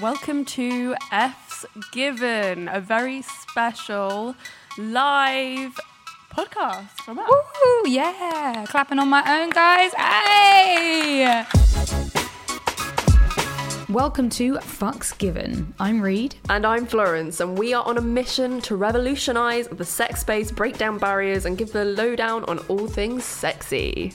Welcome to F's Given, a very special live podcast from us. Woo, yeah. Clapping on my own, guys. Hey! Welcome to Fucks Given. I'm Reed. And I'm Florence, and we are on a mission to revolutionize the sex space, break down barriers, and give the lowdown on all things sexy.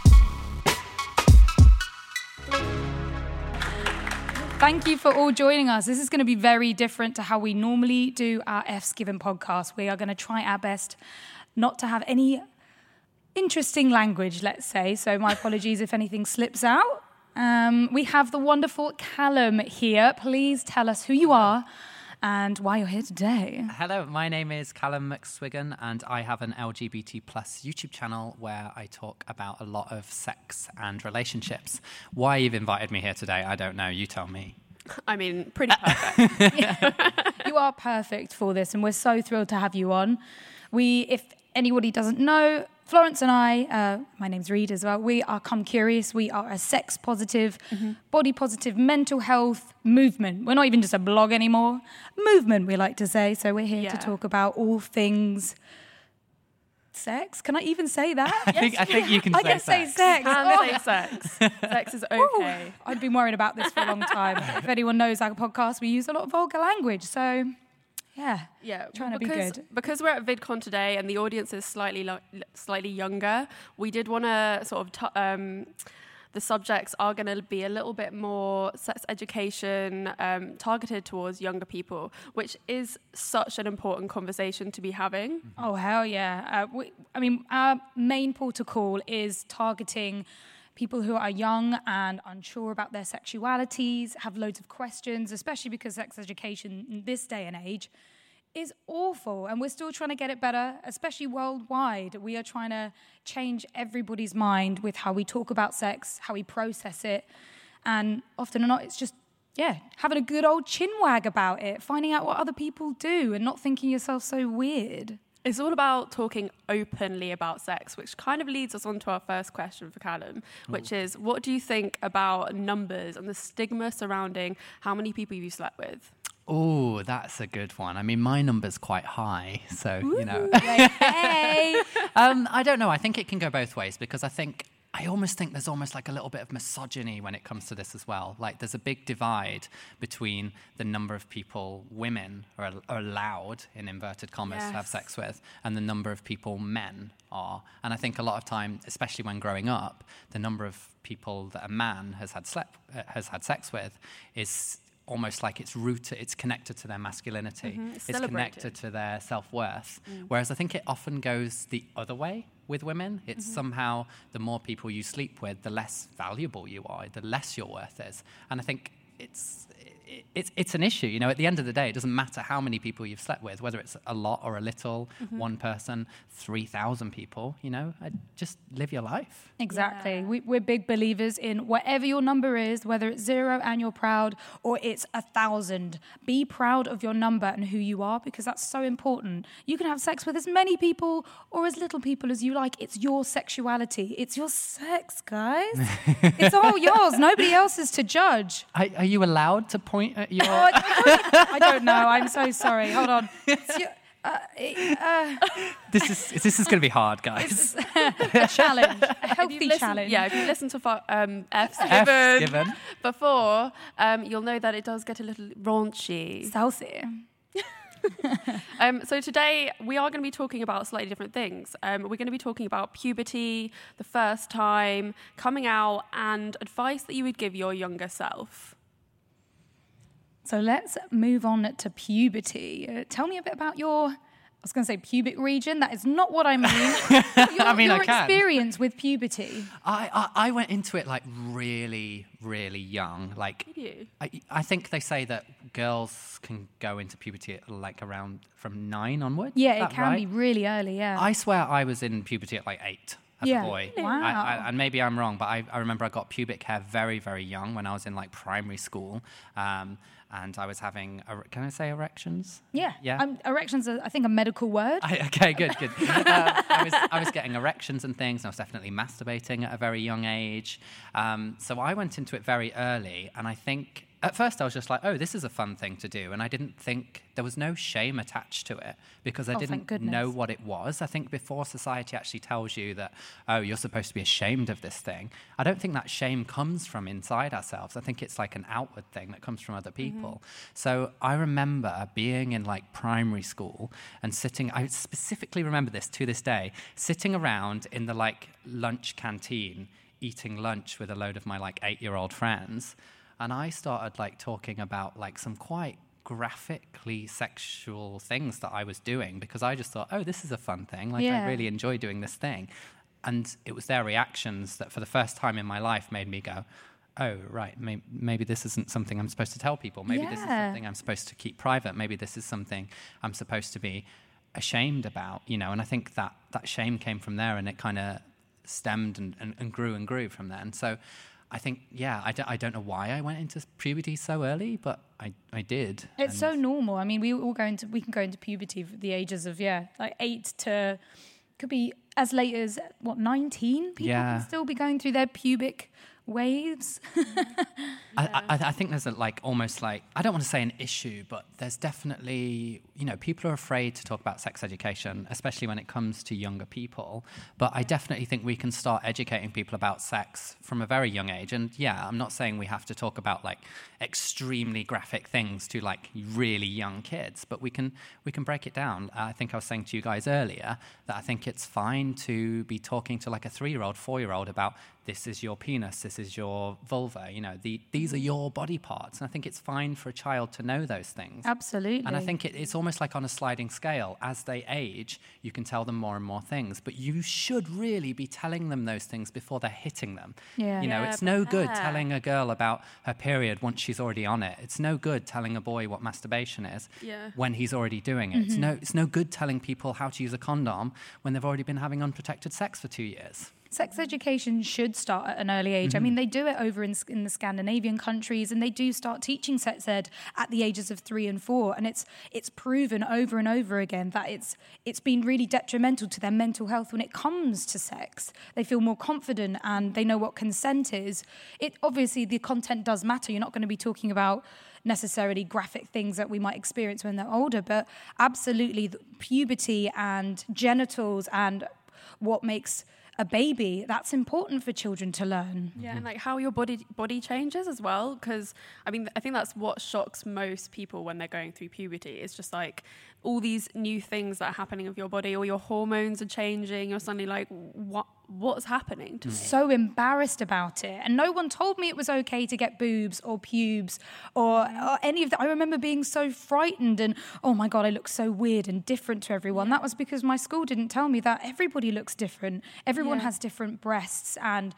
Thank you for all joining us. This is going to be very different to how we normally do our F's Given podcast. We are going to try our best not to have any interesting language, let's say. So, my apologies if anything slips out. Um, we have the wonderful Callum here. Please tell us who you are and why you're here today. Hello, my name is Callum McSwiggan, and I have an LGBT plus YouTube channel where I talk about a lot of sex and relationships. Why you've invited me here today, I don't know. You tell me. I mean, pretty perfect. you are perfect for this, and we're so thrilled to have you on. We, if anybody doesn't know, Florence and I, uh, my name's Reed as well, we are Come Curious. We are a sex positive, mm-hmm. body positive, mental health movement. We're not even just a blog anymore, movement, we like to say. So we're here yeah. to talk about all things sex. Can I even say that? I, yes, think, I think you can I say can sex. say sex. Can oh. say sex. sex is okay. Ooh, I've been worried about this for a long time. if anyone knows our podcast, we use a lot of vulgar language. So yeah. Yeah. Trying because, to be good. Because we're at VidCon today and the audience is slightly lo- slightly younger, we did want to sort of. T- um, the subjects are going to be a little bit more sex education um, targeted towards younger people, which is such an important conversation to be having. Oh, hell yeah. Uh, we, I mean, our main protocol is targeting people who are young and unsure about their sexualities, have loads of questions, especially because sex education in this day and age is awful and we're still trying to get it better, especially worldwide. We are trying to change everybody's mind with how we talk about sex, how we process it. And often or not, it's just, yeah, having a good old chin wag about it, finding out what other people do and not thinking yourself so weird. It's all about talking openly about sex, which kind of leads us on to our first question for Callum, which Ooh. is what do you think about numbers and the stigma surrounding how many people you've slept with? Oh, that's a good one. I mean, my number's quite high, so Ooh, you know. hey. um, I don't know. I think it can go both ways because I think I almost think there's almost like a little bit of misogyny when it comes to this as well. Like there's a big divide between the number of people women are, are allowed, in inverted commas, yes. to have sex with, and the number of people men are. And I think a lot of time, especially when growing up, the number of people that a man has had slept, uh, has had sex with is almost like it's rooted, it's connected to their masculinity, mm-hmm. it's, it's connected to their self worth. Mm. Whereas I think it often goes the other way with women. It's mm-hmm. somehow the more people you sleep with, the less valuable you are, the less your worth is. And I think it's it's, it's an issue. You know, at the end of the day, it doesn't matter how many people you've slept with, whether it's a lot or a little, mm-hmm. one person, 3,000 people, you know, just live your life. Exactly. Yeah. We, are big believers in whatever your number is, whether it's zero and you're proud or it's a thousand, be proud of your number and who you are because that's so important. You can have sex with as many people or as little people as you like. It's your sexuality, it's your sex, guys. it's all yours. Nobody else is to judge. Are, are you allowed to point? Point at your. Oh, I, don't know. I'm so sorry. Hold on. Uh, uh, this is this is going to be hard, guys. a challenge, a healthy challenge. Yeah, if you listen to um, F's, given, given. before, um, you'll know that it does get a little raunchy. Saucy. um, so today we are going to be talking about slightly different things. Um, we're going to be talking about puberty, the first time, coming out, and advice that you would give your younger self. So let's move on to puberty. Uh, tell me a bit about your I was going to say pubic region. That is not what I mean. your, I mean, I your can. experience with puberty. I, I, I went into it like really, really young. Like, Did you? I, I think they say that girls can go into puberty at like around from nine onwards. Yeah, it can right? be really early. Yeah. I swear I was in puberty at like eight as Yeah. a boy. Really? I, I, Wow. and maybe I'm wrong, but I, I remember I got pubic hair very, very young when I was in like primary school. Um, and I was having, can I say erections? yeah. Yeah. Um, erections are, I think, a medical word. I, okay, good, good. uh, I, was, I was getting erections and things, and I was definitely masturbating at a very young age. Um, so I went into it very early, and I think at first I was just like, oh, this is a fun thing to do. And I didn't think there was no shame attached to it because I Oh, didn't know what it was. I think before society actually tells you that, oh, you're supposed to be ashamed of this thing, I don't think that shame comes from inside ourselves. I think it's like an outward thing that comes from other mm-hmm. people. So I remember being in like primary school and sitting, I specifically remember this to this day, sitting around in the like lunch canteen eating lunch with a load of my like eight year old friends. And I started like talking about like some quite graphically sexual things that I was doing because I just thought, oh, this is a fun thing. Like, Yeah. I really enjoy doing this thing. And it was their reactions that, for the first time in my life, made me go, oh, right, may- maybe this isn't something I'm supposed to tell people. Maybe this is something I'm supposed to keep private. Maybe this is something I'm supposed to be ashamed about, you know. And I think that that shame came from there and it kind of stemmed and, and, and grew and grew from there. And so I think, yeah, I don't, I don't know why I went into puberty so early, but I, I did. It's so normal. I mean, we all go into we can go into puberty at the ages of yeah, like eight to could be as late as what nineteen. People Yeah. can still be going through their pubic waves. I, I, I think there's a, like almost like I don't want to say an issue, but there's definitely you know people are afraid to talk about sex education, especially when it comes to younger people. But I definitely think we can start educating people about sex from a very young age. And yeah, I'm not saying we have to talk about like extremely graphic things to like really young kids, but we can we can break it down. I think I was saying to you guys earlier that I think it's fine to be talking to like a three-year-old, four-year-old about this is your penis, this is your vulva, you know, the, these are your body parts. And I think it's fine for a child to know those things. Absolutely. And I think it, it's almost like on a sliding scale. As they age, you can tell them more and more things, but you should really be telling them those things before they're hitting them. Yeah. You know, Yeah, it's no good prepare. telling a girl about her period once she's already on it. It's no good telling a boy what masturbation is Yeah. when he's already doing it. It's mm-hmm. no, it's no good telling people how to use a condom when they've already been having unprotected sex for two years. Sex education should start at an early age. I Mm-hmm. mean, they do it over in, in the Scandinavian countries, and they do start teaching sex ed at the ages of three and four. And it's it's proven over and over again that it's it's been really detrimental to their mental health when it comes to sex. They feel more confident and they know what consent is. It obviously the content does matter. You're not going to be talking about necessarily graphic things that we might experience when they're older, but absolutely the puberty and genitals and what makes a baby that's important for children to learn Yeah, and like how your body body changes as well. Because I mean, I think that's what shocks most people when they're going through puberty. It's just like all these new things that are happening with your body, or your hormones are changing. You're suddenly like, what what's happening to mm. me? so embarrassed about it and no one told me it was okay to get boobs or pubes or, or any of that i remember being so frightened and oh my god i look so weird and different to everyone that was because my school didn't tell me that everybody looks different everyone Yeah. has different breasts and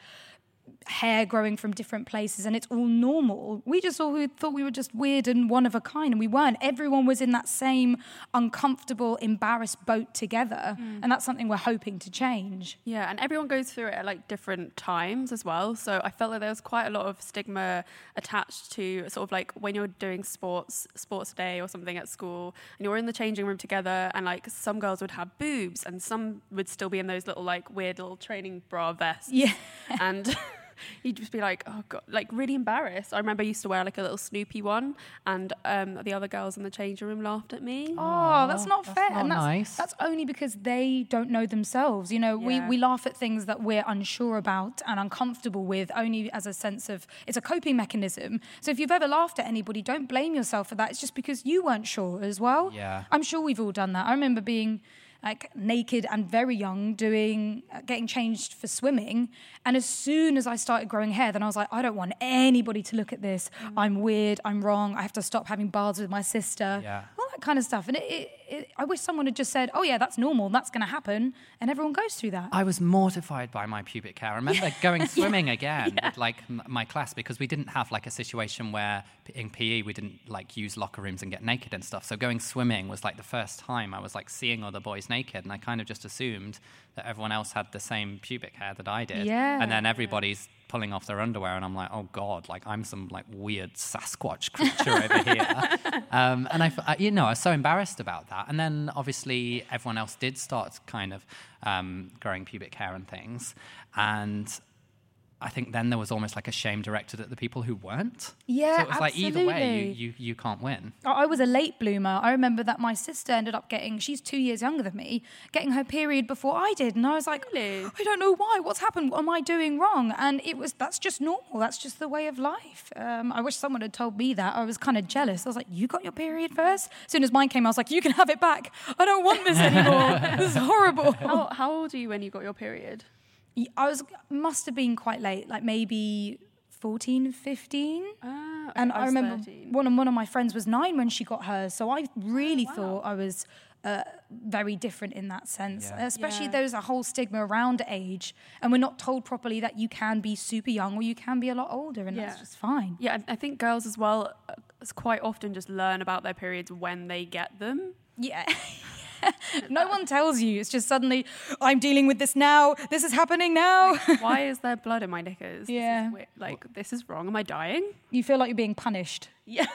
hair growing from different places and it's all normal. We just all we thought we were just weird and one of a kind and we weren't. Everyone was in that same uncomfortable, embarrassed boat together. Mm. And that's something we're hoping to change. Yeah, and everyone goes through it at like different times as well. So I felt like there was quite a lot of stigma attached to sort of like when you're doing sports, sports day or something at school, and you're in the changing room together, and like some girls would have boobs, and some would still be in those little like weird little training bra vests. Yeah. and. You'd just be like, oh god, like really embarrassed. I remember I used to wear like a little Snoopy one, and um, the other girls in the changing room laughed at me. Oh, that's not that's fair. not and that's, nice. that's only because they don't know themselves. You know, Yeah. we, we laugh at things that we're unsure about and uncomfortable with only as a sense of it's a coping mechanism. So if you've ever laughed at anybody, don't blame yourself for that. It's just because you weren't sure as well. Yeah. I'm sure we've all done that. I remember being like naked and very young doing uh, getting changed for swimming. And as soon as i started growing hair then i was like i don't want anybody to look at this. I'm weird i'm wrong i have to stop having baths with my sister. Yeah. That kind of stuff. And it, it, it, I wish someone had just said, "Oh yeah, that's normal. That's going to happen," and everyone goes through that. I was mortified by my pubic hair. I remember going swimming again with like m- my class because we didn't have like a situation where in PE we didn't like use locker rooms and get naked and stuff. So going swimming was like the first time I was like seeing other boys naked, and I kind of just assumed that everyone else had the same pubic hair that I did. Yeah. And then everybody's pulling off their underwear, and I'm like, oh god, like I'm some like weird Sasquatch creature over here. Um, and I, you know, I was so embarrassed about that. And then obviously everyone else did start kind of um, growing pubic hair and things, and. I think then there was almost like a shame directed at the people who weren't. Yeah, so it was like either way, you, you, you can't win. I I was a late bloomer. I remember that my sister ended up getting, she's two years younger than me, getting her period before I did. And I was like, Really? I don't know why. What's happened? What am I doing wrong? And it was, that's just normal. That's just the way of life. Um, I wish someone had told me that. I was kind of jealous. I was like, you got your period first? As soon as mine came, I was like, you can have it back. I don't want this anymore. this is horrible. How, how old are you when you got your period? I was, must have been quite late, like maybe 14, 15. Ah, and okay, I, remember 13. one of one of my friends was nine when she got hers, so I really wow. thought I was uh, very different in that sense. Yeah. Especially Yeah. there's a whole stigma around age, and we're not told properly that you can be super young or you can be a lot older, and that's just fine. Yeah, I I think girls as well uh, quite often just learn about their periods when they get them. Yeah. no one tells you. It's just suddenly, I'm dealing with this now. This is happening now. Why is there blood in my knickers? This Yeah. weird. like this is wrong. Am I dying? you feel like you're being punished. Yeah.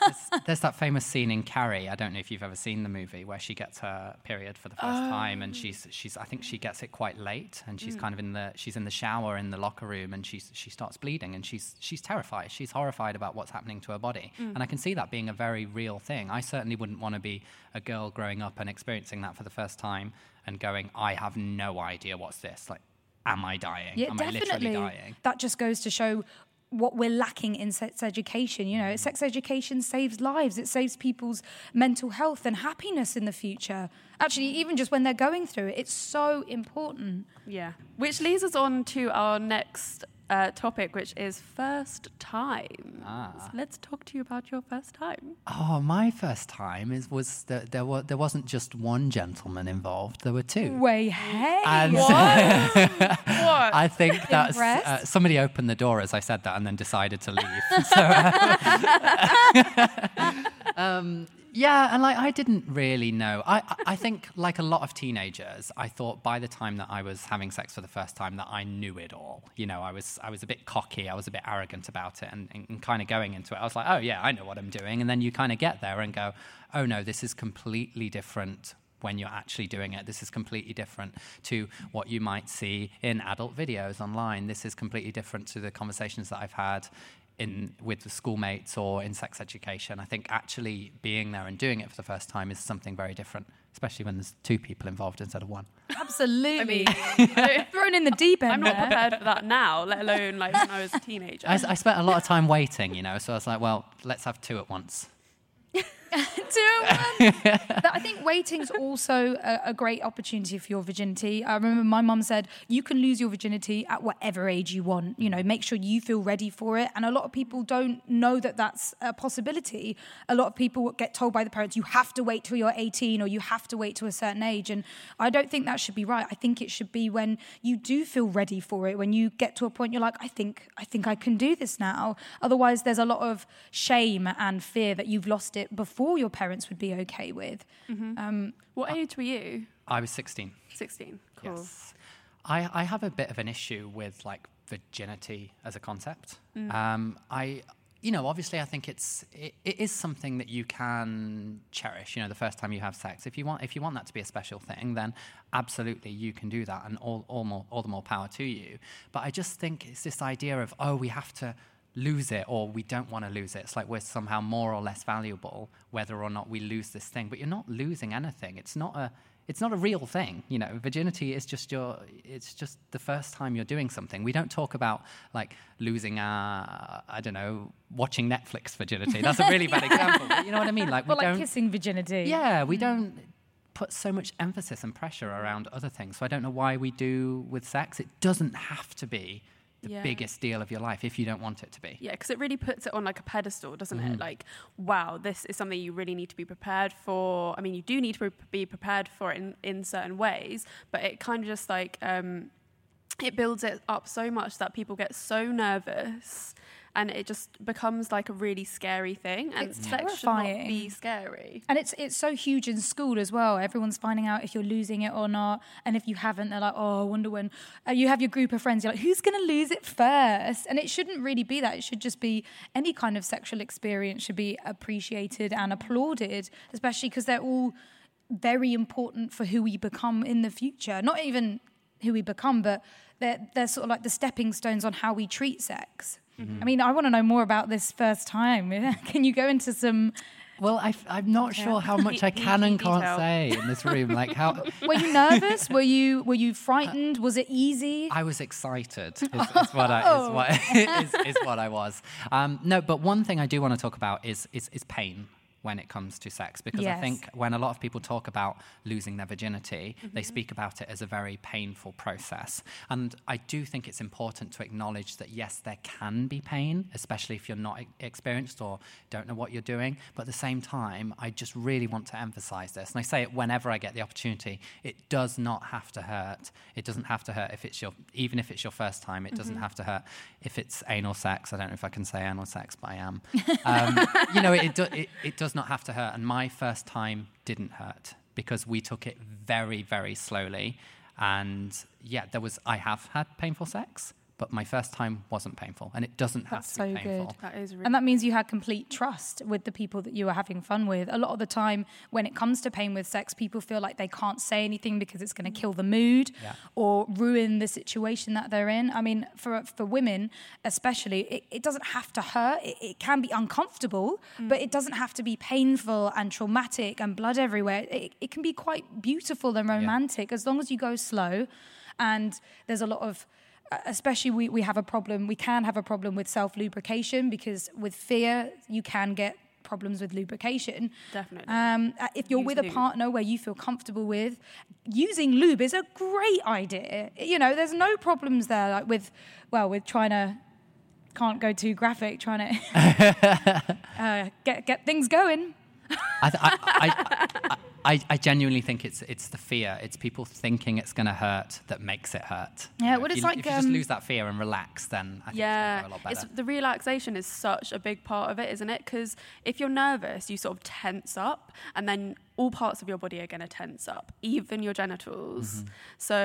There's, there's that famous scene in Carrie. I don't know if you've ever seen the movie where she gets her period for the first time, and she's oh. she's I think she gets it quite late, and she's mm. kind of in the she's in the shower in the locker room, and she's she starts bleeding, and she's she's terrified. She's horrified about what's happening to her body, mm. and I can see that being a very real thing. I certainly wouldn't want to be a girl growing up and experiencing that for the first time and going, I have no idea what's this. Like, am I dying? Yeah, am definitely. I literally dying? That just goes to show what we're lacking in sex education. You know, sex education saves lives. It saves people's mental health and happiness in the future. Actually, even just when they're going through it, it's so important. Yeah. Which leads us on to our next uh, topic, which is first time. Ah. So let's talk to you about your first time. Oh, my first time is was there, there was there wasn't just one gentleman involved. There were two. Way hey. And What? I think that's uh, somebody opened the door as I said that and then decided to leave. so, uh, um, yeah, and like I didn't really know. I, I- think like a lot of teenagers, I thought by the time that I was having sex for the first time that I knew it all. You know, I was I was a bit cocky, I was a bit arrogant about it, and, and, and kind of going into it, I was like, oh yeah, I know what I'm doing. And then you kind of get there and go, oh no, this is completely different when you're actually doing it. This is completely different to what you might see in adult videos online. This is completely different to the conversations that I've had in with the schoolmates or in sex education. I think actually being there and doing it for the first time is something very different, especially when there's two people involved instead of one. Absolutely. I Thrown in the deep end I'm not there. prepared for that now, let alone like when I was a teenager. I, I spent a lot of time waiting, you know, so I was like, well, let's have two at once. Two months. But I think waiting's also a, a great opportunity for your virginity. I remember my mum said you can lose your virginity at whatever age you want. You know, make sure you feel ready for it. And a lot of people don't know that that's a possibility. A lot of people get told by the parents you have to wait till you're 18 or you have to wait to a certain age. And I don't think that should be right. I think it should be when you do feel ready for it. When you get to a point you're like, I think I think I can do this now. Otherwise, there's a lot of shame and fear that you've lost it before your parents would be okay with. Um, what age were you? I was 16. 16. Cool. Yes. I, I have a bit of an issue with like virginity as a concept. Um, I, you know, obviously, I think it's it, it is something that you can cherish. You know, the first time you have sex, if you want if you want that to be a special thing, then absolutely you can do that, and all all more all the more power to you. But I just think it's this idea of oh, we have to lose it or we don't want to lose it. It's like we're somehow more or less valuable whether or not we lose this thing. But you're not losing anything. It's not a it's not a real thing, you know. Virginity is just your it's just the first time you're doing something. We don't talk about like losing our I don't know, watching Netflix virginity. That's a really bad example. But you know what I mean? Like we well, like don't kissing virginity. Yeah, we mm. don't put so much emphasis and pressure around other things. So I don't know why we do with sex. It doesn't have to be the Yeah. biggest deal of your life if you don't want it to be. Yeah, because it really puts it on like a pedestal, doesn't Mm-hmm. it? Like, wow, this is something you really need to be prepared for. I mean, you do need to be prepared for it in, in certain ways, but it kind of just like um, it builds it up so much that people get so nervous, and it just becomes like a really scary thing. And It's sex should not be scary. And it's it's so huge in school as well. Everyone's finding out if you're losing it or not. And if you haven't, they're like, oh, I wonder when. Uh, you have your group of friends. You're like, who's going to lose it first? And it shouldn't really be that. It should just be any kind of sexual experience should be appreciated and applauded, especially because they're all very important for who we become in the future. Not even who we become, but they're, they're sort of like the stepping stones on how we treat sex. I mean, I want to know more about this first time. Can you go into some Well, I, am not Yeah. sure how much I can and can't detail. say in this room. Like how Were you nervous? were you were you frightened? Was it easy? I was excited. Is, is what I is what, is, is what I was. Um, no, but one thing I do want to talk about is is, is pain when it comes to sex because I think when a lot of people talk about losing their virginity, they speak about it as a very painful process. And I do think it's important to acknowledge that yes, there can be pain, especially if you're not experienced or don't know what you're doing. But at the same time, I just really want to emphasize this. And I say it whenever I get the opportunity. It does not have to hurt. It doesn't have to hurt if it's your, even if it's your first time, it doesn't have to hurt. If it's anal sex, I don't know if I can say anal sex, but I am. Um, you know, it, do, it, it does not have to hurt. And my first time didn't hurt because we took it very, very slowly. And yeah, there was, I have had painful sex, but my first time wasn't painful. And it doesn't have That's to be so painful. good. That is really And that means you had complete trust with the people that you were having fun with. A lot of the time, when it comes to pain with sex, people feel like they can't say anything because it's going to kill the mood Yeah. or ruin the situation that they're in. I mean, for for women especially, it, it doesn't have to hurt. It, it can be uncomfortable, mm. but it doesn't have to be painful and traumatic and blood everywhere. It, it can be quite beautiful and romantic as long as you go slow. And there's a lot of especially we, we have a problem we can have a problem with self lubrication because with fear you can get problems with lubrication. Definitely. um, uh, if you're Use with a partner where you feel comfortable with using lube is a great idea. You know there's no problems there like with well with trying to can't go too graphic trying to uh, get get things going. I, th- I, I, I, I genuinely think it's it's the fear. It's people thinking it's going to hurt that makes it hurt. Yeah, well, if it's you, like, if you just um, lose that fear and relax, then I think yeah, it's going to go a lot it's the relaxation is such a big part of it, isn't it? Because if you're nervous, you sort of tense up, and then all parts of your body are going to tense up, even your genitals. Mm-hmm. So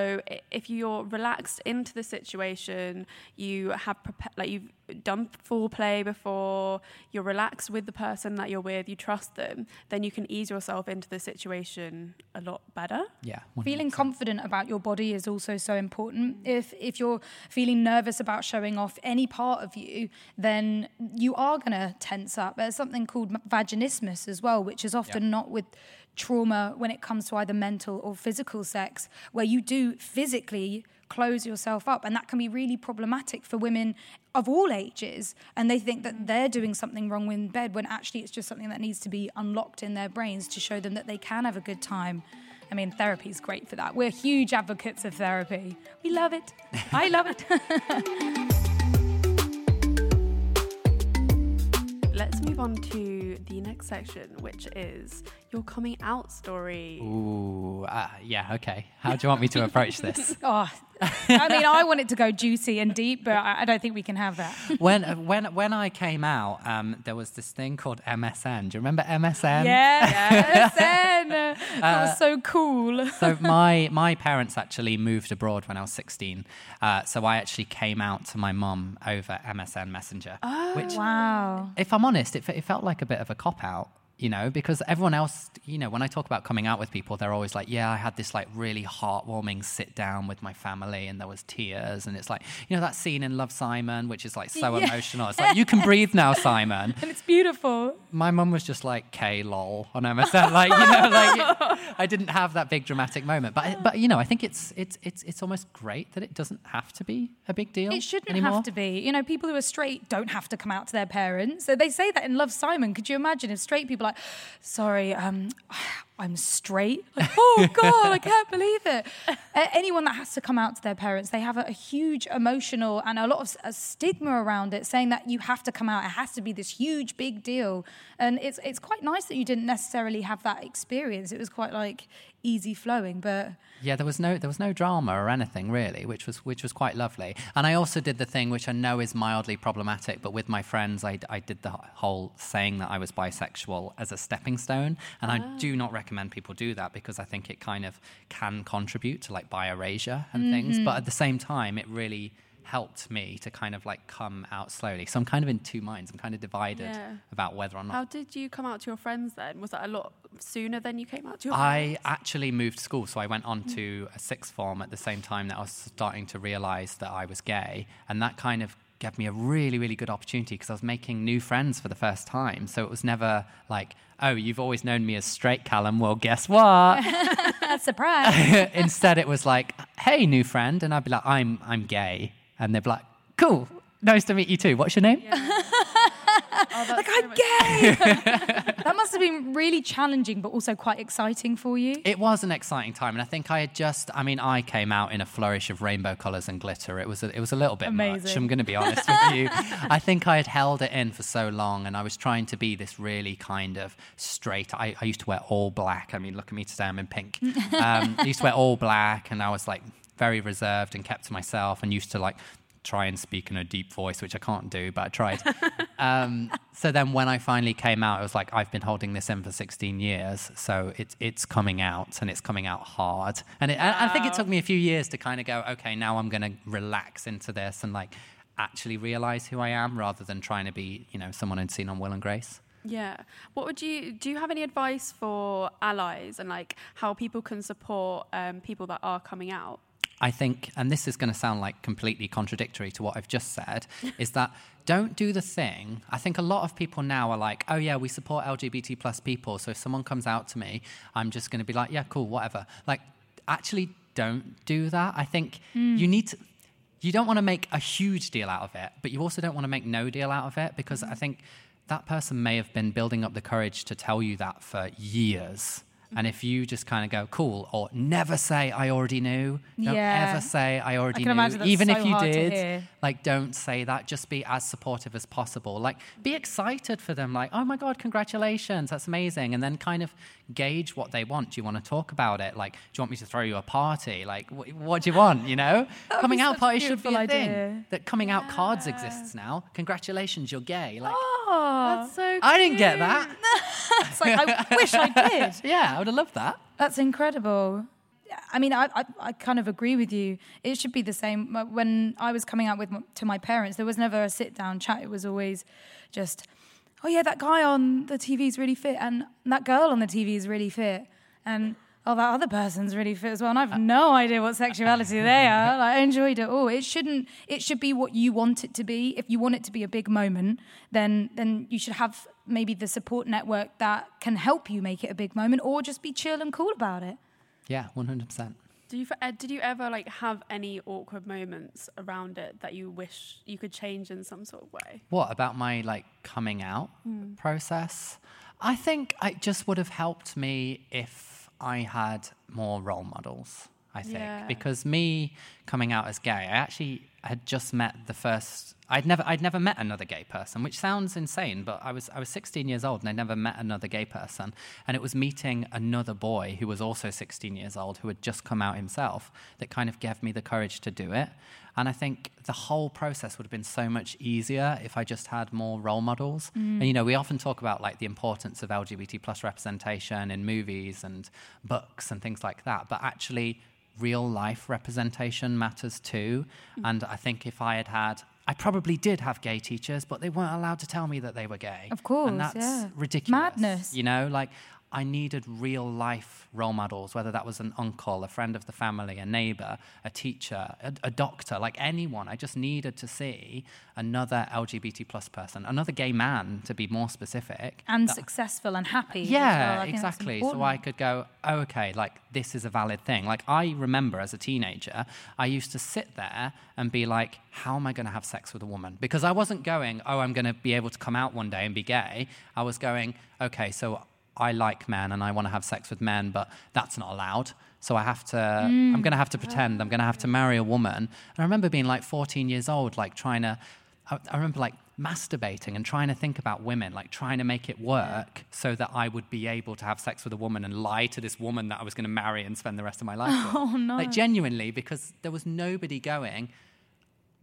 if you're relaxed into the situation, you have prepa- like you've done foreplay before, you're relaxed with the person that you're with, you trust them, then you can ease yourself into the situation a lot better. yeah, Feeling 100%. confident about your body is also so important. If if you're feeling nervous about showing off any part of you, then you are going to tense up. There's something called vaginismus as well, which is often Yeah. not with trauma when it comes to either mental or physical sex, where you do physically close yourself up, and that can be really problematic for women of all ages. And they think that they're doing something wrong in bed when actually it's just something that needs to be unlocked in their brains to show them that they can have a good time. I mean, therapy is great for that. We're huge advocates of therapy. We love it. I love it. Let's move on to the next section, which is your coming out story. Ooh, uh, yeah, okay. How do you want me to approach this? oh, I mean, I want it to go juicy and deep, but I I don't think we can have that. when when when I came out, um, there was this thing called MSN. Do you remember MSN? Yeah, MSN. That was so cool. so my my parents actually moved abroad when I was 16. Uh, so I actually came out to my mum over MSN Messenger, which, Wow. if I'm honest, it, it felt like a bit of a cop out. You know, because everyone else, you know, when I talk about coming out with people, they're always like, "Yeah, I had this like really heartwarming sit down with my family, and there was tears." And it's like, you know, that scene in Love Simon, which is like so Yeah. emotional. It's like, "You can breathe now, Simon." And it's beautiful. my mum was just like K lol on MSN, like you know, like I didn't have that big dramatic moment, but but you know, I think it's it's it's it's almost great that it doesn't have to be a big deal. It shouldn't anymore. have to be. You know, people who are straight don't have to come out to their parents. So they say that in Love Simon. Could you imagine if straight people like, sorry, um, I'm straight. Like, oh God, I can't believe it. Uh, anyone that has to come out to their parents, they have a, a huge emotional and a lot of a stigma around it, saying that you have to come out. It has to be this huge, big deal. And it's it's quite nice that you didn't necessarily have that experience. It was quite like easy flowing, but yeah, there was no there was no drama or anything really, which was which was quite lovely. And I also did the thing which I know is mildly problematic, but with my friends, I, I did the whole saying that I was bisexual as a stepping stone, and I do not recommend people do that because I think it kind of can contribute to like bi erasure and mm-hmm. things. But at the same time, it really helped me to kind of like come out slowly. So I'm kind of in two minds. I'm kind of divided yeah. about whether or not. How did you come out to your friends then? Was that a lot sooner than you came out to your I friends? actually moved school, so I went on to a sixth form at the same time that I was starting to realize that I was gay, and that kind of gave me a really, really good opportunity because I was making new friends for the first time. So it was never like, oh, you've always known me as straight, Callum. Well, guess what? Surprise. Instead, it was like, hey, new friend, and I'd be like, I'm, I'm gay and they're like, cool, nice to meet you too. What's your name? Yeah. Oh, like, I'm gay. that must have been really challenging, but also quite exciting for you. It was an exciting time. And I think I had just, I mean, I came out in a flourish of rainbow colours and glitter. It was a, it was a little bit Amazing. much. I'm going to be honest with you. I think I had held it in for so long and I was trying to be this really kind of straight. I, I used to wear all black. I mean, look at me today, I'm in pink. Um, I used to wear all black and I was like very reserved and kept to myself and used to like try and speak in a deep voice, which I can't do, but I tried. um, so then when I finally came out, it was like, I've been holding this in for 16 years. So it's, it's coming out and it's coming out hard. And it, wow. I, I think it took me a few years to kind of go, okay, now I'm going to relax into this and like actually realize who I am rather than trying to be, you know, someone I'd seen on Will and Grace. Yeah. What would you do? You have any advice for allies and like how people can support um, people that are coming out? I think, and this is going to sound like completely contradictory to what I've just said, is that don't do the thing. I think a lot of people now are like, oh yeah, we support LGBT plus people. So if someone comes out to me, I'm just going to be like, yeah, cool, whatever. Like, actually, don't do that. I think mm. you need to. You don't want to make a huge deal out of it, but you also don't want to make no deal out of it because I think that person may have been building up the courage to tell you that for years and if you just kind of go, cool, or never say, I already knew. Don't yeah. ever say, I already I knew. Even so if you did, like, don't say that. Just be as supportive as possible. Like, be excited for them. Like, oh my God, congratulations. That's amazing. And then kind of gauge what they want. Do you want to talk about it? Like, do you want me to throw you a party? Like, wh- what do you want? You know? coming out parties should be a idea. thing. That coming yeah. out cards exists now. Congratulations, you're gay. Like, oh, that's so cute. I didn't get that. it's like, I wish I did. yeah, would have loved that. That's incredible. I mean, I, I, I, kind of agree with you. It should be the same. When I was coming out with to my parents, there was never a sit down chat. It was always just, oh yeah, that guy on the TV is really fit, and that girl on the TV is really fit, and oh, that other person's really fit as well. And I've no idea what sexuality they are. Like, I enjoyed it all. It shouldn't. It should be what you want it to be. If you want it to be a big moment, then then you should have maybe the support network that can help you make it a big moment, or just be chill and cool about it. Yeah, one hundred percent. Did you did you ever like have any awkward moments around it that you wish you could change in some sort of way? What about my like coming out mm. process? I think it just would have helped me if I had more role models, I think. Yeah. Because me coming out as gay, I actually had just met the first I'd never I'd never met another gay person, which sounds insane, but I was I was 16 years old and I never met another gay person. And it was meeting another boy who was also 16 years old who had just come out himself that kind of gave me the courage to do it. And I think the whole process would have been so much easier if I just had more role models. Mm. And you know, we often talk about like the importance of LGBT plus representation in movies and books and things like that, but actually real life representation matters too. Mm. And I think if I had had I probably did have gay teachers, but they weren't allowed to tell me that they were gay. Of course. And that's yeah. ridiculous. Madness. You know, like I needed real life role models, whether that was an uncle, a friend of the family, a neighbor, a teacher, a, a, doctor, like anyone. I just needed to see another LGBT plus person, another gay man, to be more specific, and that, successful and happy. Yeah, well. exactly. So I could go, oh, okay, like this is a valid thing. Like I remember as a teenager, I used to sit there and be like, how am I going to have sex with a woman? Because I wasn't going, oh, I'm going to be able to come out one day and be gay. I was going, okay, so I like men and I want to have sex with men, but that's not allowed. So I have to, mm. I'm going to have to pretend I'm going to have to marry a woman. And I remember being like 14 years old, like trying to, I, I remember like masturbating and trying to think about women, like trying to make it work so that I would be able to have sex with a woman and lie to this woman that I was going to marry and spend the rest of my life with. Oh, no. Like genuinely, because there was nobody going,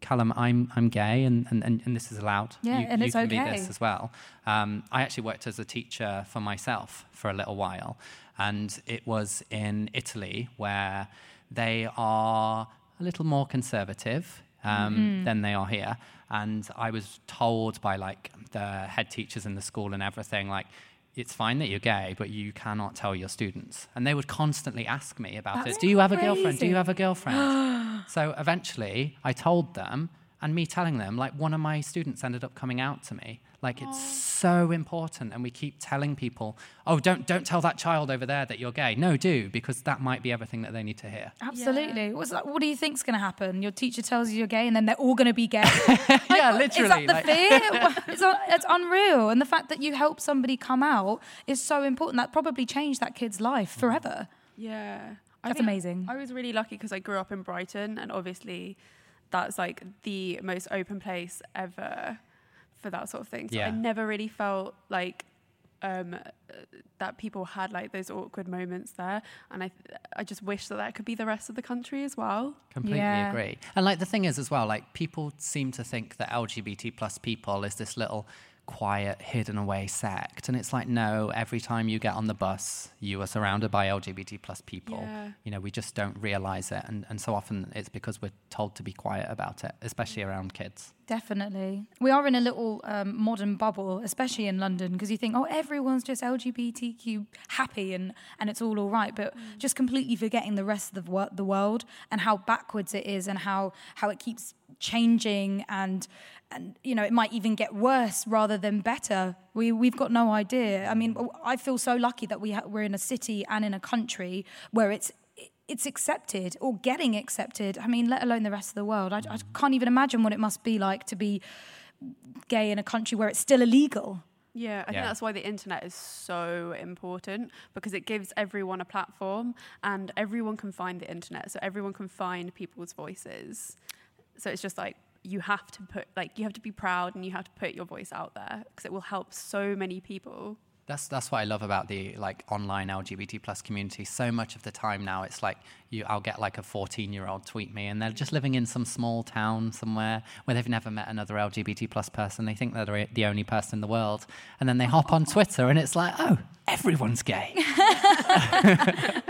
Callum, I'm, I'm gay and, and, and, and this is allowed. Yeah, you, and you it's can be okay. this as well. Um, I actually worked as a teacher for myself for a little while, and it was in Italy where they are a little more conservative um, Mm-hmm. than they are here. And I was told by like the head teachers in the school and everything, like, it's fine that you're gay, but you cannot tell your students. And they would constantly ask me about That's it. Do you have a girlfriend? Do you have a girlfriend? so eventually I told them, and me telling them, like one of my students ended up coming out to me. Like it's so important, and we keep telling people, "Oh, don't don't tell that child over there that you're gay." No, do because that might be everything that they need to hear. Absolutely. What's that, what do you think's going to happen? Your teacher tells you you're gay, and then they're all going to be gay. yeah, literally. Is literally. that the fear? it's, un- it's unreal. And the fact that you help somebody come out is so important. That probably changed that kid's life mm-hmm. forever. Yeah. I That's think amazing. I was really lucky because I grew up in Brighton, and obviously, that's like the most open place ever for that sort of thing. So Yeah. I never really felt like um, uh, that people had like those awkward moments there, and I I just wish that that could be the rest of the country as well. Completely Yeah. agree. And like the thing is as well, like people seem to think that LGBT plus people is this little quiet, hidden away sect. And it's like, no, every time you get on the bus, you are surrounded by LGBT plus people. Yeah. You know, we just don't realize it. And, and so often it's because we're told to be quiet about it, especially around kids. Definitely. We are in a little um, modern bubble, especially in London, because you think, oh, everyone's just LGBTQ happy and, and it's all all right, but just completely forgetting the rest of the, wor- the world and how backwards it is and how, how it keeps changing and, and, you know, it might even get worse rather than better. We, we've got no idea. I mean, I feel so lucky that we ha- we're in a city and in a country where it's it's accepted or getting accepted. I mean, let alone the rest of the world. I, I mm. can't even imagine what it must be like to be gay in a country where it's still illegal. Yeah, I think that's why the internet is so important because it gives everyone a platform and everyone can find the internet. So everyone can find people's voices. So it's just like you have to put like you have to be proud and you have to put your voice out there because it will help so many people. That's that's what I love about the like online LGBT plus community. So much of the time now, it's like you, I'll get like a 14 year old tweet me, and they're just living in some small town somewhere where they've never met another LGBT plus person. They think they're the only person in the world, and then they hop on Twitter, and it's like, oh, everyone's gay.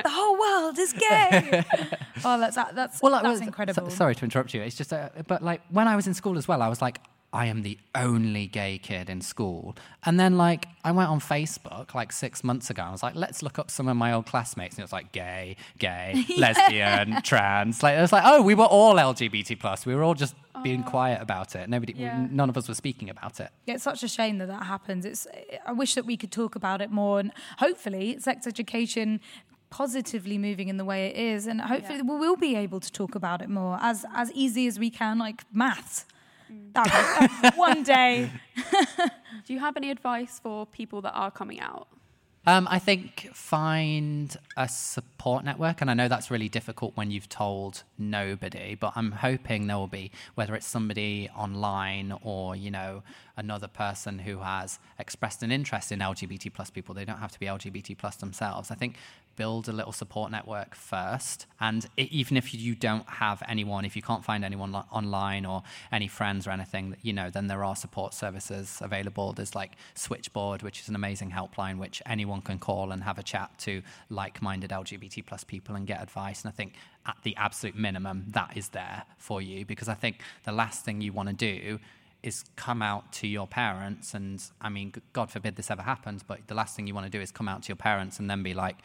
The whole world is gay. oh, that's that's I that's was- incredible. so- sorry to interrupt you. It's just, uh, but like when I was in school as well, I was like, I am the only gay kid in school. And then like I went on Facebook like six months ago. I was like, let's look up some of my old classmates, and it was like gay, gay, lesbian, trans. Like it was like, oh, we were all LGBT plus. We were all just being oh. quiet about it. Nobody, Yeah. none of us were speaking about it. Yeah, it's such a shame that that happens. It's. I wish that we could talk about it more, and hopefully, sex education positively moving in the way it is, and hopefully, Yeah. we will be able to talk about it more as as easy as we can, like maths. One day. Do you have any advice for people that are coming out? Um, I think find a support network, and I know that's really difficult when you've told nobody. But I'm hoping there will be, whether it's somebody online or you know another person who has expressed an interest in LGBT plus people. They don't have to be LGBT plus themselves. I think build a little support network first, and i even if you don't have anyone, if you can't find anyone li- online or any friends or anything, you know, then there are support services available. There's like Switchboard, which is an amazing helpline which anyone can call and have a chat to like-minded LGBT plus people and get advice. And I think at the absolute minimum, that is there for you because I think the last thing you want to do is come out to your parents and I mean, God forbid this ever happens, but the last thing you want to do is come out to your parents and then be like,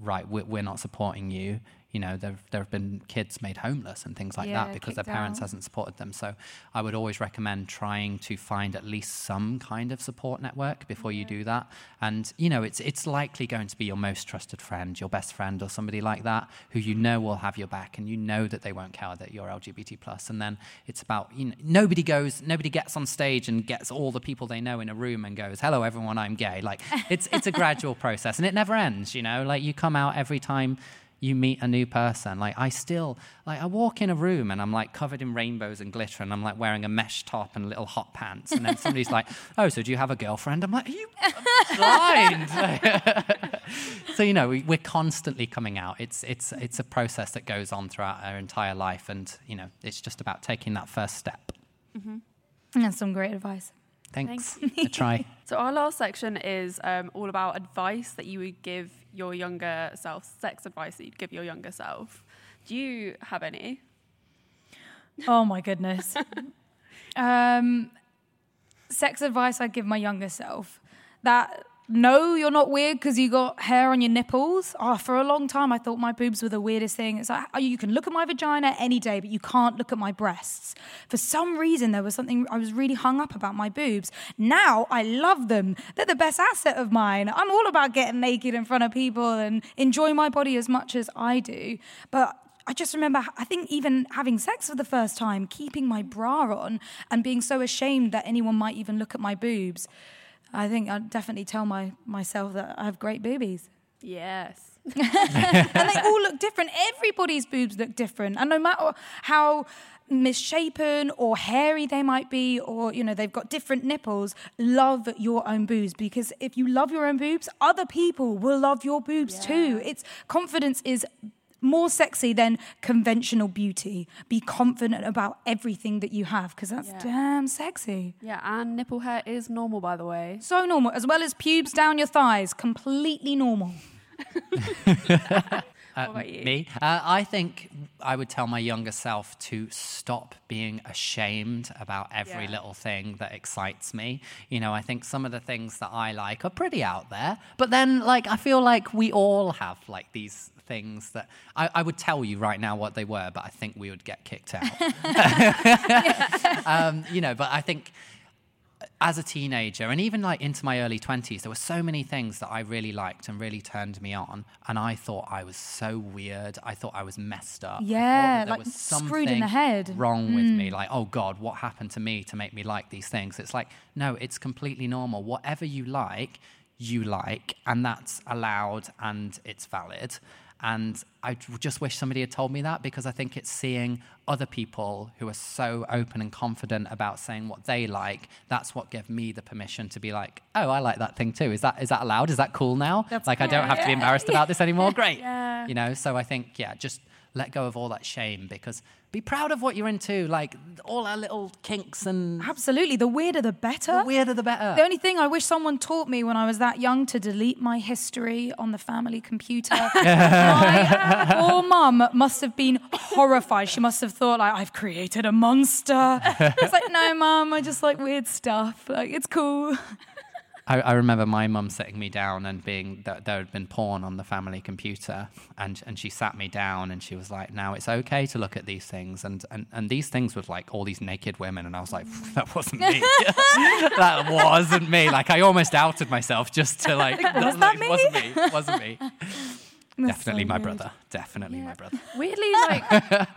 right, we're, not supporting you. You know, there there have been kids made homeless and things like Yeah, that because their parents out. hasn't supported them. So I would always recommend trying to find at least some kind of support network before you do that. And you know, it's it's likely going to be your most trusted friend, your best friend, or somebody like that who you know will have your back, and you know that they won't care that you're LGBT plus. And then it's about you know, nobody goes, nobody gets on stage and gets all the people they know in a room and goes, "Hello, everyone, I'm gay." Like it's it's a gradual process, and it never ends. You know, like you come out every time you meet a new person. Like I still like I walk in a room and I'm like covered in rainbows and glitter and I'm like wearing a mesh top and little hot pants. And then somebody's like, Oh, so do you have a girlfriend? I'm like, Are you blind? so you know, we, we're constantly coming out. It's it's it's a process that goes on throughout our entire life and you know, it's just about taking that first step. Mm-hmm. That's some great advice. Thanks. I try. So our last section is um, all about advice that you would give your younger self, sex advice that you'd give your younger self. Do you have any? Oh my goodness. um, sex advice I'd give my younger self. That no, you're not weird because you got hair on your nipples. Oh, for a long time, I thought my boobs were the weirdest thing. It's like you can look at my vagina any day, but you can't look at my breasts. For some reason, there was something I was really hung up about my boobs. Now I love them. They're the best asset of mine. I'm all about getting naked in front of people and enjoy my body as much as I do. But I just remember, I think even having sex for the first time, keeping my bra on, and being so ashamed that anyone might even look at my boobs. I think I'd definitely tell my myself that I have great boobies. Yes. and they all look different. Everybody's boobs look different. And no matter how misshapen or hairy they might be, or you know, they've got different nipples, love your own boobs because if you love your own boobs, other people will love your boobs too. It's confidence is more sexy than conventional beauty. Be confident about everything that you have because that's Yeah. damn sexy. Yeah, and nipple hair is normal, by the way. So normal, as well as pubes down your thighs, completely normal. Uh, about you? Me? Uh, I think I would tell my younger self to stop being ashamed about every Yeah. little thing that excites me. You know, I think some of the things that I like are pretty out there, but then, like, I feel like we all have, like, these things that I, I would tell you right now what they were, but I think we would get kicked out. um, you know, but I think as a teenager and even like into my early 20s there were so many things that i really liked and really turned me on and i thought i was so weird i thought i was messed up Yeah, like was screwed in the something head. Mm. wrong with me like oh god what happened to me to make me like these things it's like no it's completely normal whatever you like you like and that's allowed and it's valid and I just wish somebody had told me that because I think it's seeing other people who are so open and confident about saying what they like. That's what gave me the permission to be like, oh, I like that thing too. Is that is that allowed? Is that cool now? That's like I don't have to be embarrassed about this anymore. Great. Yeah. You know. So I think yeah, just let go of all that shame because be proud of what you're into. Like all our little kinks and Absolutely. The weirder, the better. the weirder the better. The only thing I wish someone taught me when I was that young to delete my history on the family computer. my uh, poor mum must have been horrified. She must have thought like I've created a monster. It's like no, mum, I just like weird stuff. Like it's cool. I, I remember my mum sitting me down and being that there had been porn on the family computer, and and she sat me down and she was like, "Now it's okay to look at these things," and and and these things with like all these naked women, and I was like, "That wasn't me. that wasn't me." Like I almost outed myself just to like, was like, that it me? wasn't me. Wasn't me. That's Definitely so my brother. Definitely my brother. Weirdly, like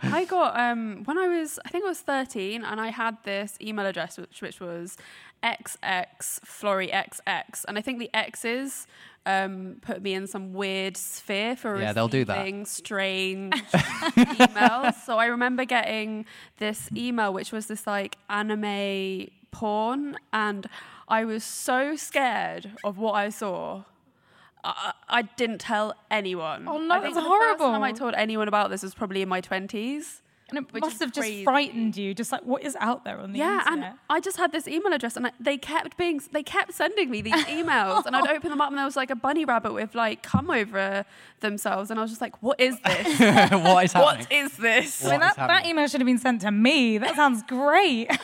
I got um when I was I think I was 13 and I had this email address which which was XX Flory XX and I think the X's um put me in some weird sphere for Yeah, they'll do that. strange emails. So I remember getting this email which was this like anime porn and I was so scared of what I saw. I, I didn't tell anyone. Oh, no, I think that's the first time I told anyone about this was probably in my twenties. And it Which must is have just frightened you, just like what is out there on the Yeah, internet. and I just had this email address, and I, they kept being, they kept sending me these emails, and I'd open them up, and there was like a bunny rabbit with like come over themselves, and I was just like, "What is this? what is happening? what is this?" I mean, What is that, that email should have been sent to me. That sounds great.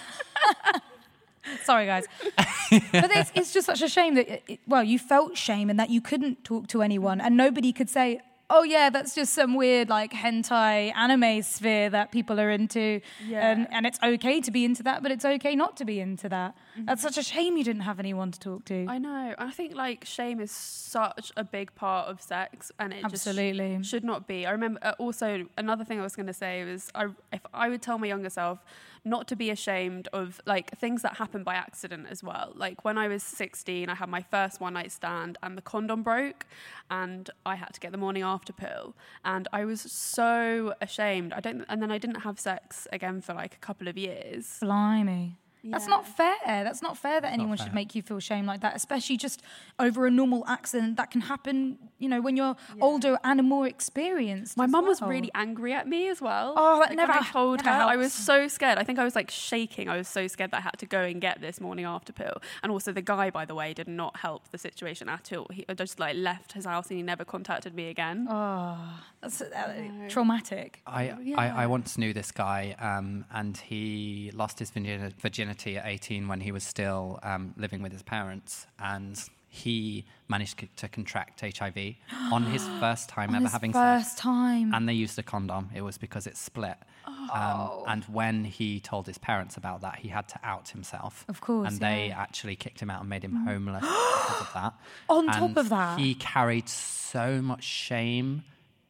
Sorry, guys. but it's, it's just such a shame that, it, it- well, you felt shame and that you couldn't talk to anyone and nobody could say, oh yeah, that's just some weird like hentai anime sphere that people are into, Yeah. and and it's okay to be into that, but it's okay not to be into that. Mm-hmm. That's such a shame you didn't have anyone to talk to. I know. I think like shame is such a big part of sex, and it Absolutely. just sh- should not be. I remember uh, also another thing I was going to say was I, if I would tell my younger self not to be ashamed of like things that happen by accident as well. Like when I was 16, I had my first one night stand, and the condom broke, and I had to get the morning after pill, and I was so ashamed. I don't, and then I didn't have sex again for like a couple of years. Blimey. That's not fair. That's not fair that anyone fair. should make you feel shame like that, especially just over a normal accident that can happen, you know, when you're older and more experienced. My as mum was really angry at me as well. Oh, that Like, never- when I told never her. I was so scared. I think I was like shaking. I was so scared that I had to go and get this morning after pill. And also, the guy, by the way, did not help the situation at all. He uh, just like left his house and he never contacted me again. Oh, that's uh, traumatic. I, I, I once knew this guy, um, and he lost his virginity at 18 when he was still um, living with his parents, and he managed c- to contract HIV on his first time On ever his having first sex. time. And they used a condom. It was because it split. Oh. Um, and when he told his parents about that, he had to out himself. Of course, And they yeah. Mm. actually kicked him out and made him homeless because of that. On top of that? he carried so much shame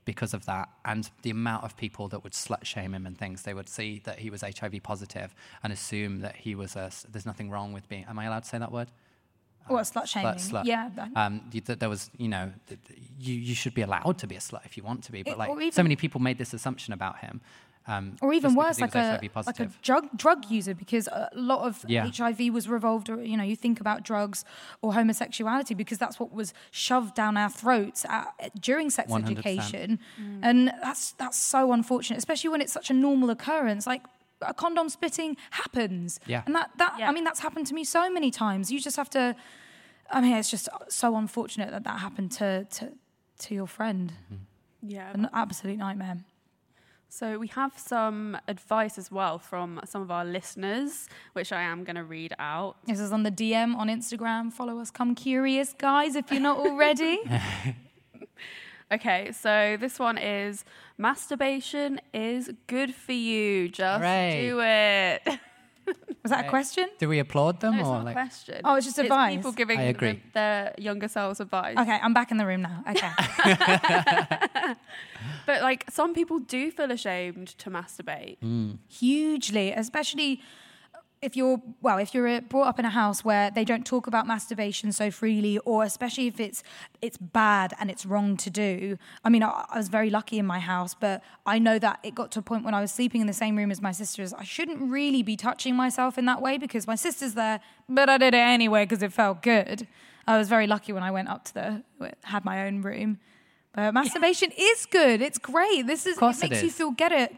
because of that and the amount of people that would slut shame him and things they would see that he was hiv positive and assume that he was a, there's nothing wrong with being am i allowed to say that word What slut shaming? slut, slut. Yeah. um, you, that there was, you know, th- th- you, you should be allowed to be a slut if you want to be, but It- like or so many people made this assumption about him. Um, or even worse, like a like a drug drug user, because a lot of Yeah. HIV was revolved. ar- You know, you think about drugs or homosexuality because that's what was shoved down our throats at, during sex 100%. education, and that's that's so unfortunate, especially when it's such a normal occurrence. Like a condom splitting happens, Yeah. and that that Yeah. I mean that's happened to me so many times. You just have to. I mean, it's just so unfortunate that that happened to to to your friend. Yeah. An absolute nightmare. So we have some advice as well from some of our listeners, which I am going to read out. This is on the DM on Instagram. Follow us, come curious, guys, if you're not already. Okay, so this one is masturbation is good for you. Just Hooray. do it. Was that a question? Do we applaud them No, it's or not a like? question. Oh, it's just advice. people giving I agree. them- their younger selves advice. Okay, I'm back in the room now. Okay. But like some people do feel ashamed to masturbate. Mm. Hugely, especially if you're well, if you're uh, brought up in a house where they don't talk about masturbation so freely, or especially if it's it's bad and it's wrong to do. I mean, I, I was very lucky in my house, but I know that it got to a point when I was sleeping in the same room as my sisters. I shouldn't really be touching myself in that way because my sister's there, but I did it anyway because it felt good. I was very lucky when I went up to the had my own room. Uh, but masturbation is good. It's great. This is it it makes you feel getter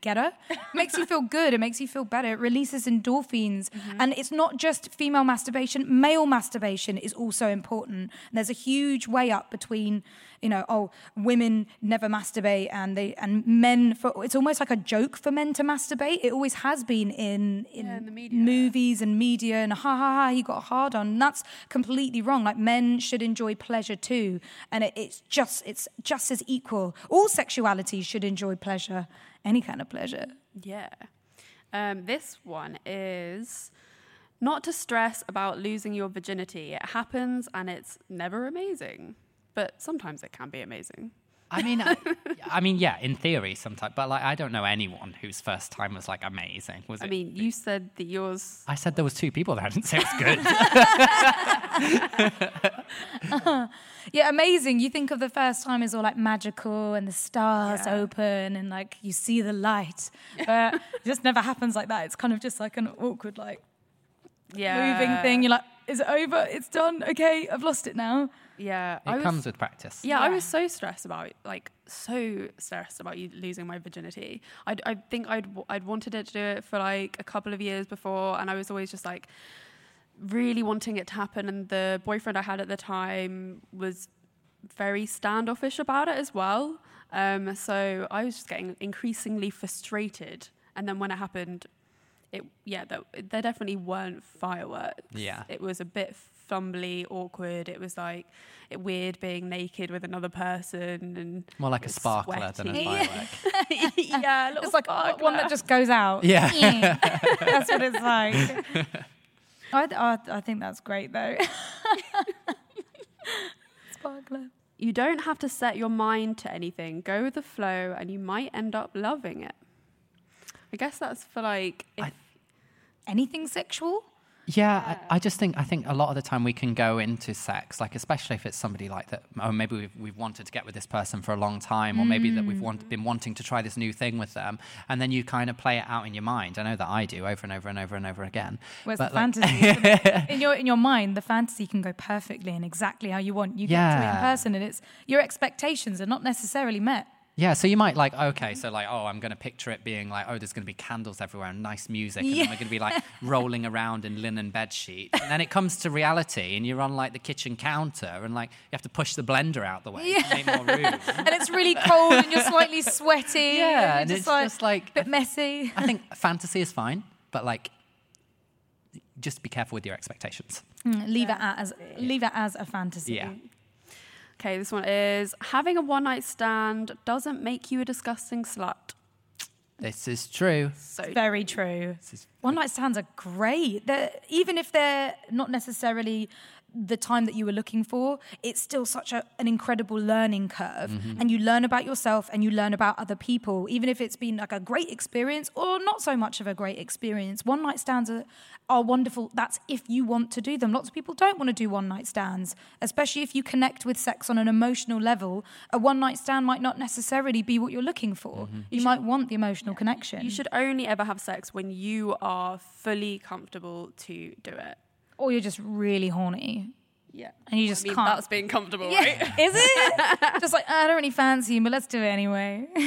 getter. makes you feel good. It makes you feel better. It releases endorphins. And it's not just female masturbation, male masturbation is also important. And there's a huge way up between, you know, oh, women never masturbate and they and men for it's almost like a joke for men to masturbate. It always has been in in, Yeah, in the media. movies and media and ha ha ha he got hard on. And that's completely wrong. Like men should enjoy pleasure too, and it, it's just it's just as equal. All sexuality should enjoy pleasure, any kind of pleasure. Yeah. Um, this one is not to stress about losing your virginity. It happens and it's never amazing, but sometimes it can be amazing. I mean, I, I mean, yeah, in theory, sometimes, but like, I don't know anyone whose first time was like amazing. Was I it? mean, you said that yours. I said there was two people that I didn't say it was good. Yeah, amazing. You think of the first time as all like magical and the stars Yeah. open and like you see the light, but it just never happens like that. It's kind of just like an awkward like Yeah. moving thing. You're like, is it over? It's done. Okay, I've lost it now. Yeah. it I was, comes with practice. Yeah, I was so stressed about like so stressed about you losing my virginity. I I think I'd w- I'd wanted it to do it for like a couple of years before, and I was always just like really wanting it to happen. And the boyfriend I had at the time was very standoffish about it as well. Um, so I was just getting increasingly frustrated. And then when it happened, it yeah, there, there definitely weren't fireworks. Yeah. it was a bit fumbly, awkward. It was like it weird being naked with another person and More like a it's sparkler than a sweaty. firework. yeah, a It's like one that just goes out. Yeah. that's what it's like. I, I, I think that's great though. Sparkler. You don't have to set your mind to anything. Go with the flow, and you might end up loving it. I guess that's for like if I- Anything sexual? Yeah, I, I just think I think a lot of the time we can go into sex, like especially if it's somebody like that, or maybe we've, we've wanted to get with this person for a long time, or maybe that we've want, mm. been wanting to try this new thing with them, and then you kind of play it out in your mind. I know that I do over and over and over and over again. Where's But, the like- fantasy? in your in your mind, the fantasy can go perfectly and exactly how you want. You get to it in person, and it's your expectations are not necessarily met. Yeah, so you might like, okay, so like, oh, I'm going to picture it being like, oh, there's going to be candles everywhere and nice music, and then Yeah. we're going to be like rolling around in linen bed sheets. And then it comes to reality, and you're on like the kitchen counter, and like you have to push the blender out the way to make more room. and it's really cold, and you're slightly sweaty. Yeah, and and you're it's just like, just like a bit messy. I think fantasy is fine, but like, just be careful with your expectations. Mm, leave it as leave it as a fantasy. Yeah. Okay, this one is having a one night stand doesn't make you a disgusting slut. This is true. So Very true. This One night stands are great. They're, even if they're not necessarily the time that you were looking for, it's still such a, an incredible learning curve. Mm-hmm. And you learn about yourself and you learn about other people, even if it's been like a great experience or not so much of a great experience. One night stands are, are wonderful. That's if you want to do them. Lots of people don't want to do one night stands, especially if you connect with sex on an emotional level. A one night stand might not necessarily be what you're looking for. Mm-hmm. You, might want the emotional connection. you should only ever have sex when you are fully comfortable to do it. Or you're just really horny Yeah. and you just I mean, can't. that's being comfortable, right? Is it? just like "Ah, I don't really fancy him, but let's do it anyway.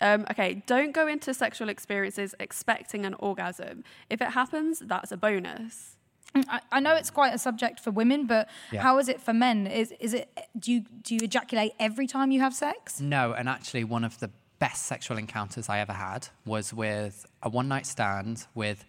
Um, okay, don't go into sexual experiences expecting an orgasm. If it happens, that's a bonus. I, I know it's quite a subject for women, but Yeah. how is it for men? Is is it do you do you ejaculate every time you have sex? No, and actually, one of the best sexual encounters I ever had was with a one night stand with.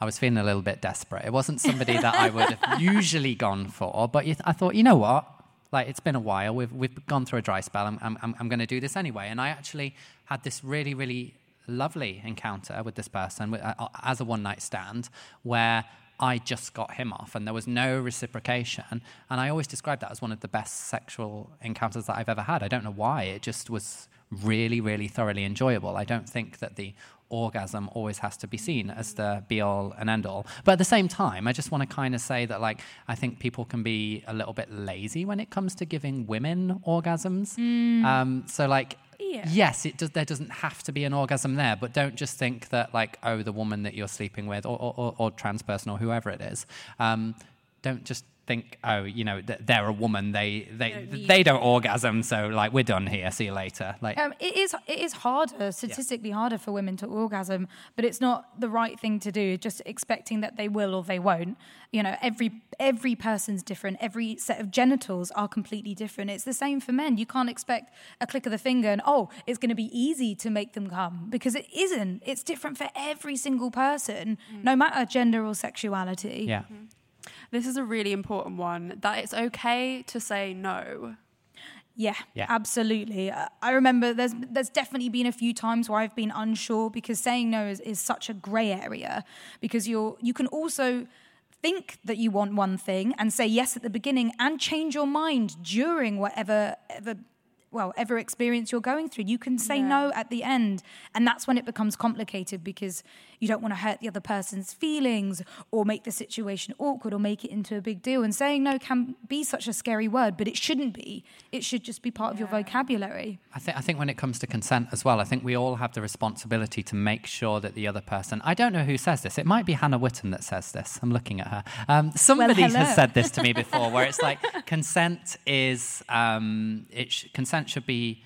I was feeling a little bit desperate. It wasn't somebody that I would have usually gone for, but I thought, you know what? Like it's been a while. We've we've gone through a dry spell. I'm I'm I'm, going to do this anyway. And I actually had this really really lovely encounter with this person with, uh, as a one night stand where I just got him off and there was no reciprocation. And I always describe that as one of the best sexual encounters that I've ever had. I don't know why. It just was really, really thoroughly enjoyable. I don't think that the orgasm always has to be seen as the be all and end all. But at the same time, I just want to kind of say that, like, I think people can be a little bit lazy when it comes to giving women orgasms. Um, so, like, Yeah. yes, it does. There doesn't have to be an orgasm there, but don't just think that, like, oh, the woman that you're sleeping with, or or, or, or trans person, or whoever it is, um, don't just think, oh, you know, th- they're a woman. They they Don't they don't orgasm, so like we're done here. See you later. Like, Um, it is it is harder, statistically harder for women to orgasm, but it's not the right thing to do. Just expecting that they will or they won't. You know, every every person's different. Every set of genitals are completely different. It's the same for men. You can't expect a click of the finger and oh, it's going to be easy to make them come because it isn't. It's different for every single person, no matter gender or sexuality. yeah. This is a really important one that it's okay to say no. Yeah, Yeah. absolutely. Uh, I remember there's there's definitely been a few times where I've been unsure because saying no is, is such a grey area because you're you can also think that you want one thing and say yes at the beginning and change your mind during whatever ever well ever experience you're going through you can say Yeah. no at the end and that's when it becomes complicated because you don't want to hurt the other person's feelings or make the situation awkward or make it into a big deal and saying no can be such a scary word but it shouldn't be it should just be part of your vocabulary I think I think when it comes to consent as well, I think we all have the responsibility to make sure that the other person. I don't know who says this. It might be Hannah Witton that says this. I'm looking at her. Um, somebody hello. has said this to me before, where it's like consent is um, it sh- consent should be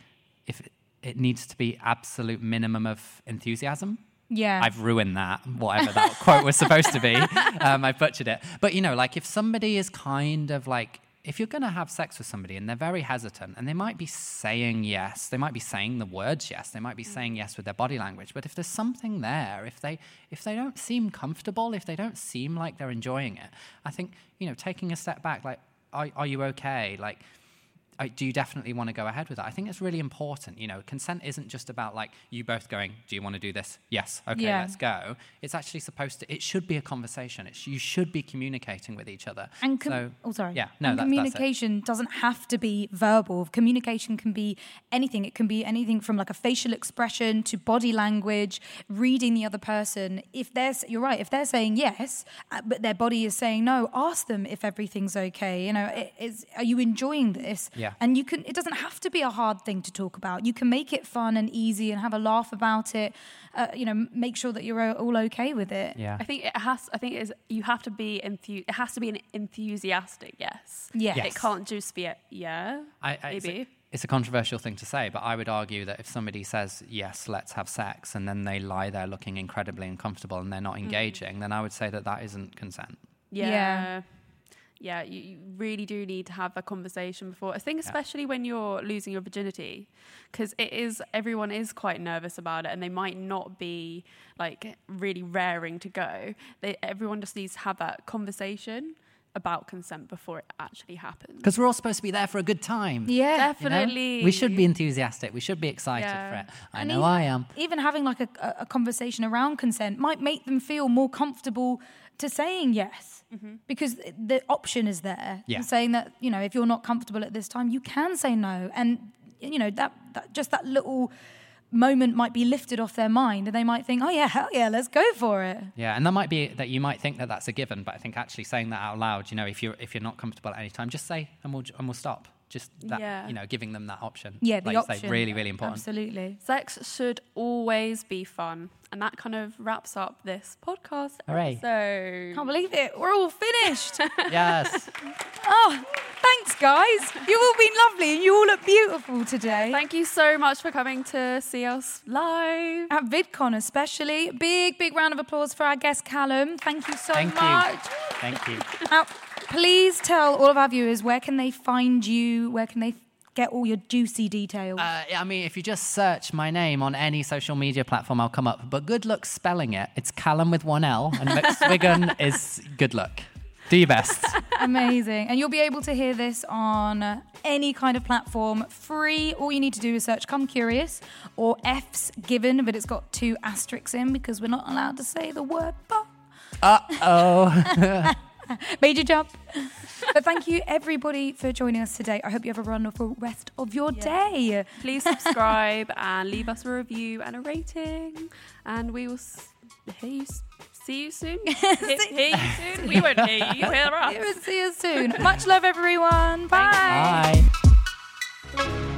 if it, it needs to be absolute minimum of enthusiasm. Yeah I've ruined that, whatever that quote was supposed to be. Um, I butchered it. But, you know, like if somebody is kind of like if you're going to have sex with somebody and they're very hesitant and they might be saying yes, they might be saying the words yes, they might be saying yes with their body language, but if there's something there, if they if they don't seem comfortable, if they don't seem like they're enjoying it, I think, you know, taking a step back like are, are you okay? Like uh, do you definitely want to go ahead with that? I think it's really important. You know, consent isn't just about like you both going, do you want to do this? Yes. Okay, Yeah. let's go. It's actually supposed to, it should be a conversation. It's, you should be communicating with each other. And com- so, oh, sorry. Yeah, no, and that, that's it. communication doesn't have to be verbal. Communication can be anything. It can be anything from like a facial expression to body language, reading the other person. If they're, you're right. If they're saying yes, uh, but their body is saying no, ask them if everything's okay. You know, i- is are you enjoying this? Yeah. And you can. It doesn't have to be a hard thing to talk about. You can make it fun and easy and have a laugh about it. Uh, you know, make sure that you're all okay with it. Yeah. I think it has. I think it is. You have to be enthu- It has to be an enthusiastic yes. Yes. It can't just be a yeah. I, I, it's, a, maybe. it's a controversial thing to say, but I would argue that if somebody says, yes, let's have sex, and then they lie there looking incredibly uncomfortable and they're not Mm. engaging, then I would say that that isn't consent. Yeah. Yeah. Yeah, you, you really do need to have a conversation before. I think especially when you're losing your virginity, because it is everyone is quite nervous about it, and they might not be like really raring to go. They, everyone just needs to have that conversation about consent before it actually happens. Because we're all supposed to be there for a good time. Yeah. you know? Definitely. We should be enthusiastic. We should be excited Yeah. for it. I And know even- I am. Even having like a, a- a conversation around consent might make them feel more comfortable to saying yes mm-hmm. because the option is there. Yeah. Saying that, you know, if you're not comfortable at this time, you can say no. And, you know, that, that just that little moment might be lifted off their mind and they might think, oh, yeah, hell yeah, let's go for it. Yeah, and that might be that you might think that that's a given, but I think actually saying that out loud, you know, if you're if you're not comfortable at any time, just say and we'll and we'll stop. Just that, Yeah. you know, giving them that option. Yeah, the like you option. say, really, really important. Absolutely. Sex should always be fun. And that kind of wraps up this podcast Hooray. episode. Can't believe it. We're all finished. yes. oh, thanks, guys. You've all been lovely and you all look beautiful today. Thank you so much for coming to see us live. at VidCon especially. Big, big round of applause for our guest Callum. Thank you so Thank much. you. Thank you. Now, please tell all of our viewers where can they find you, where can they get all your juicy details. Uh, I mean, if you just search my name on any social media platform, I'll come up. But good luck spelling it. It's Callum with one L, and McSwiggan is good luck. Do your best. Amazing. And you'll be able to hear this on any kind of platform free. All you need to do is search Come Curious or F's given, but it's got two asterisks in because we're not allowed to say the word but. Uh oh. Major jump. but thank you everybody for joining us today. I hope you have a wonderful rest of your day. Please subscribe and leave us a review and a rating. And we will hear you, see you soon. hear, hear you soon. We won't hear you. Hear us. See you soon. Much love, everyone. Bye. Bye.